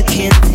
I can't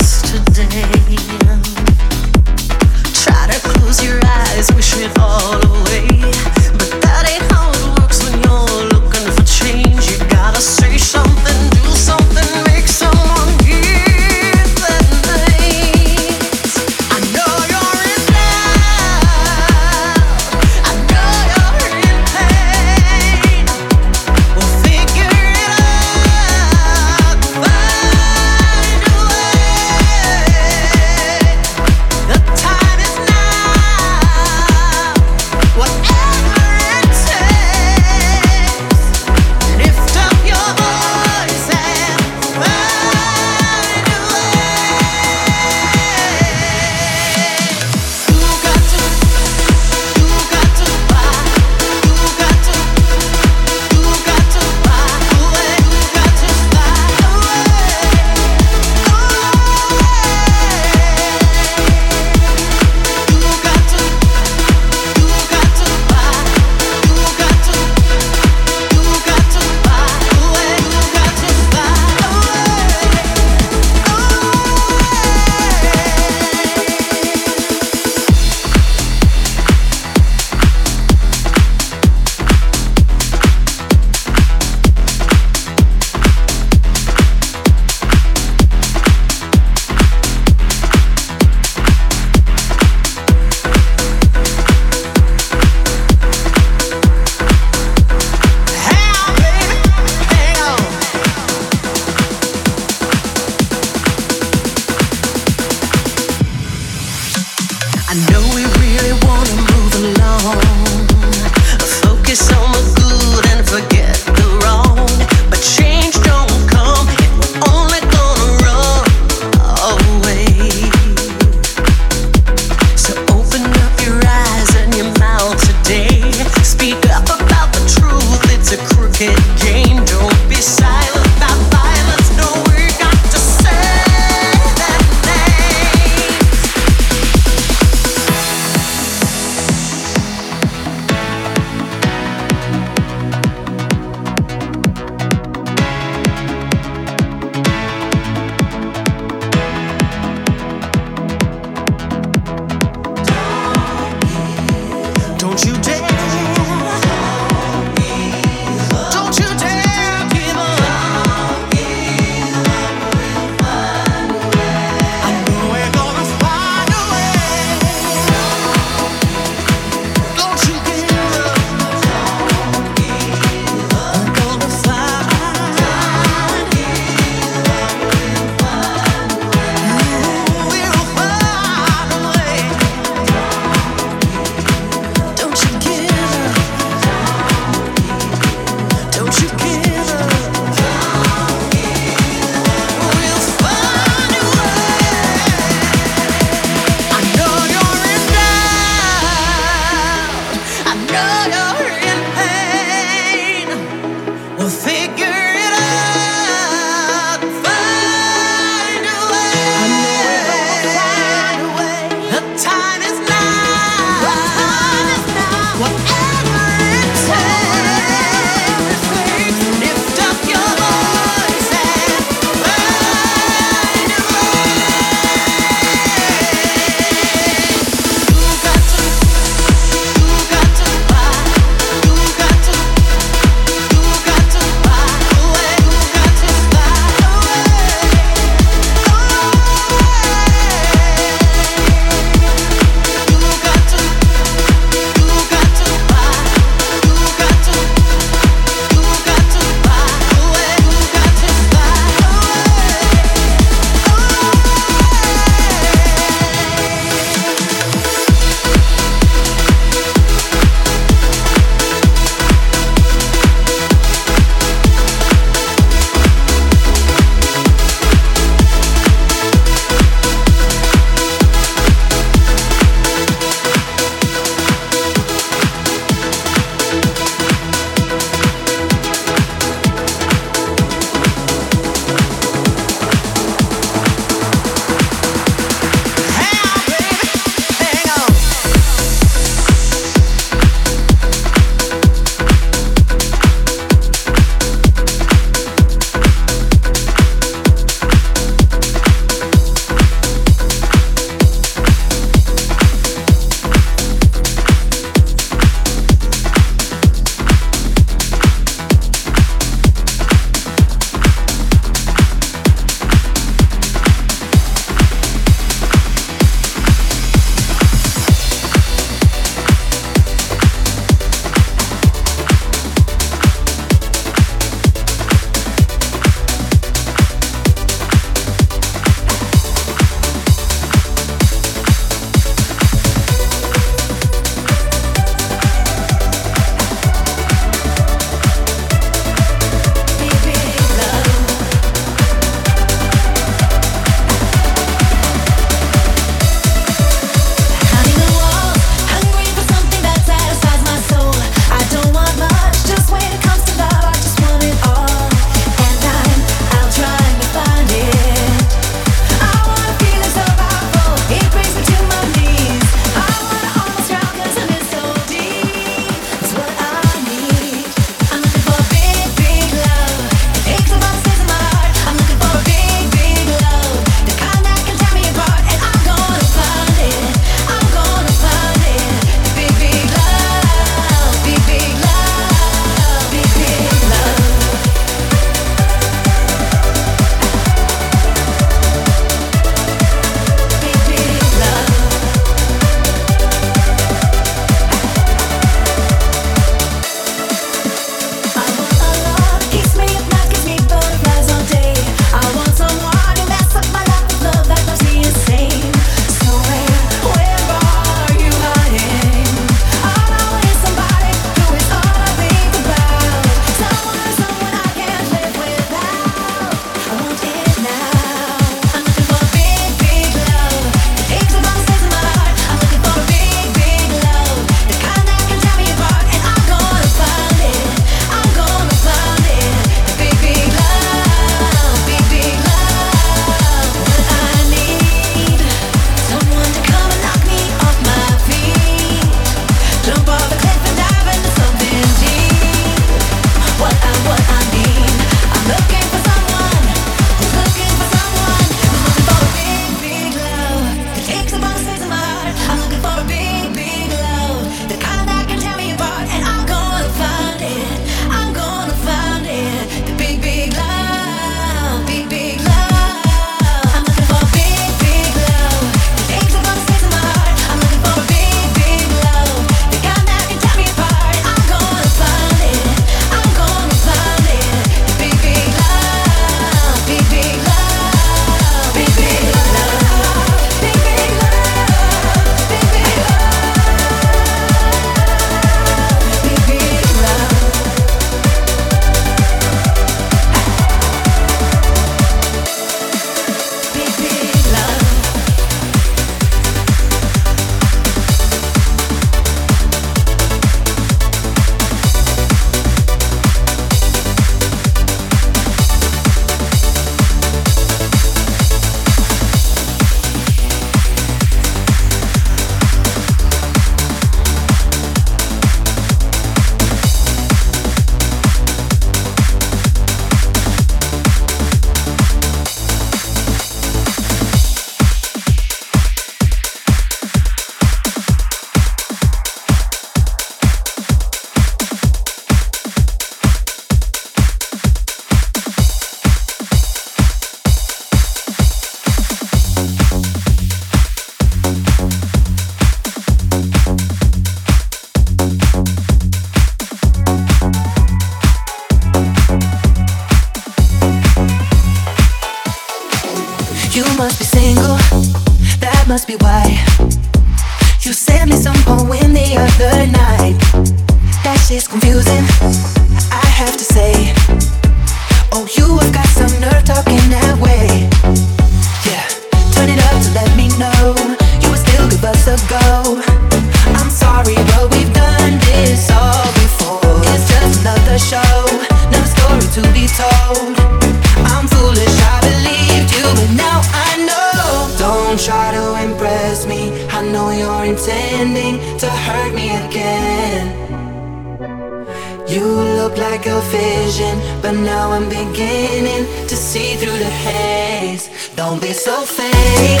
like a vision, but now I'm beginning to see through the haze. Don't be so fake.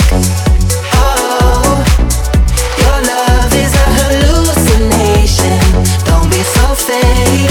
Oh, your love is a hallucination. Don't be so fake.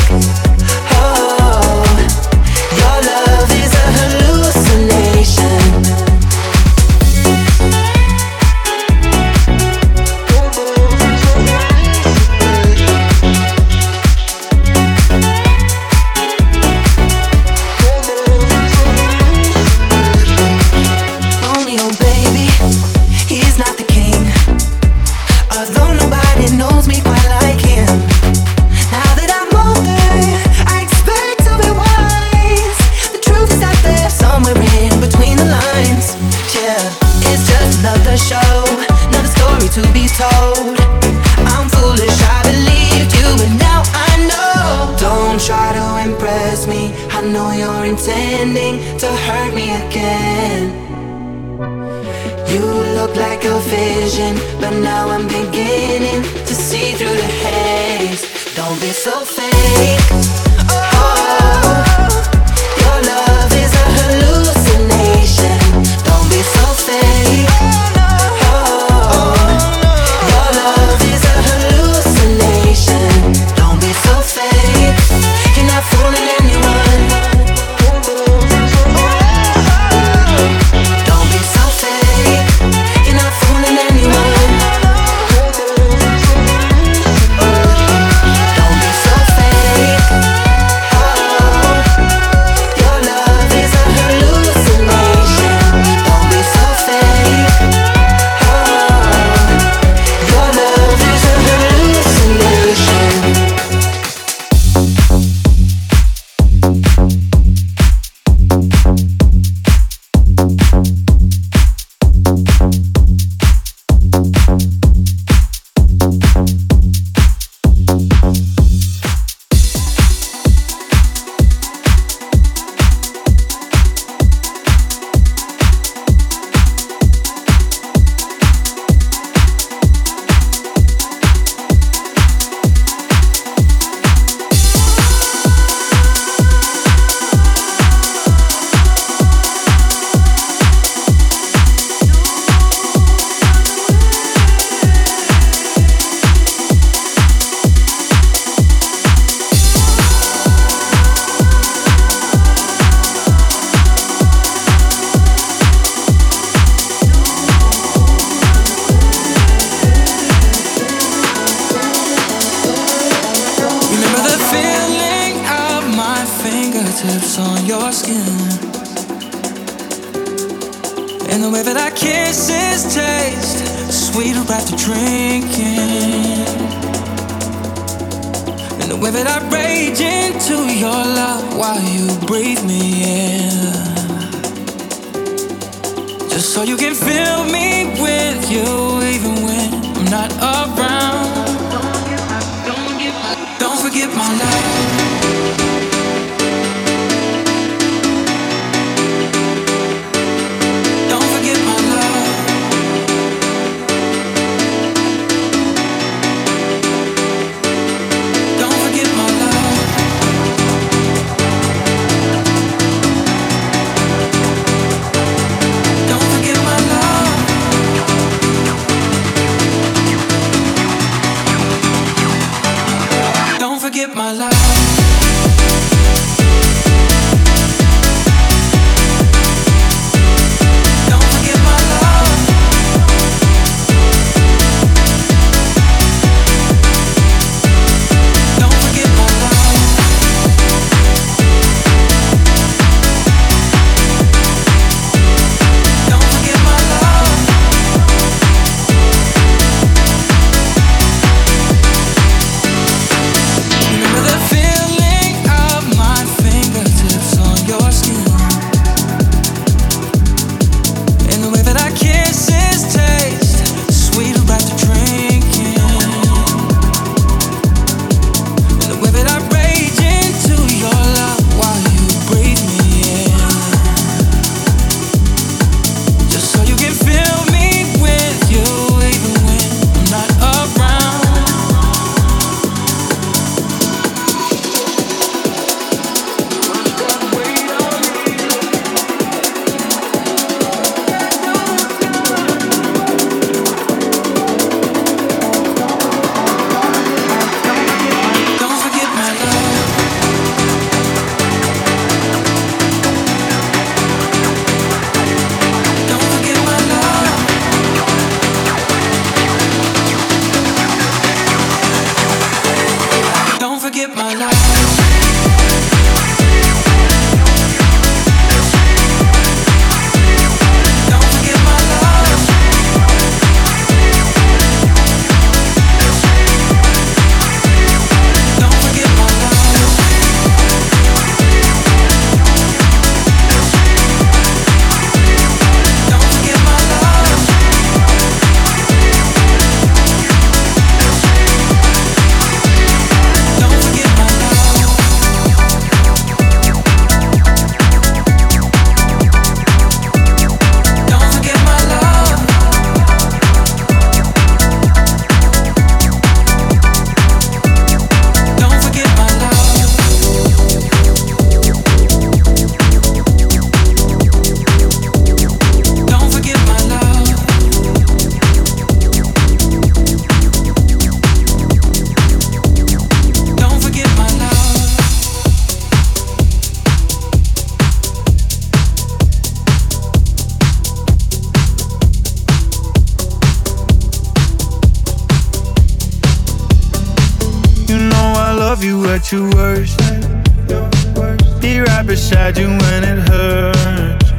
beside you when it hurts.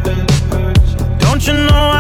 Don't you know?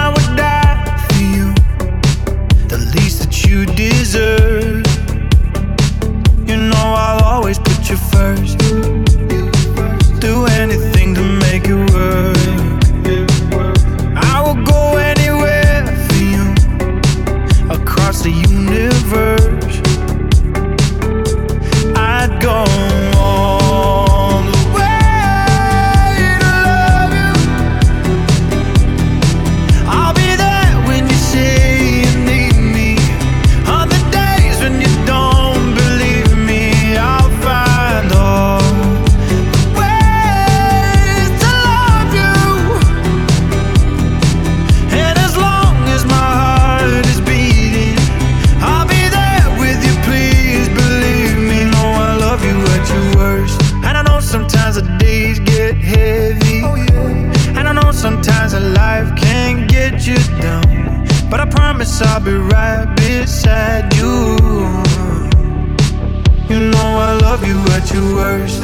your worst.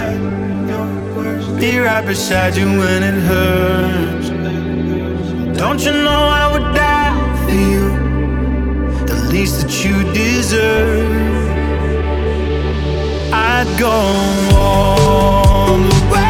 Be right beside you when it hurts. Don't you know I would die for you? The least that you deserve. I'd go all the way.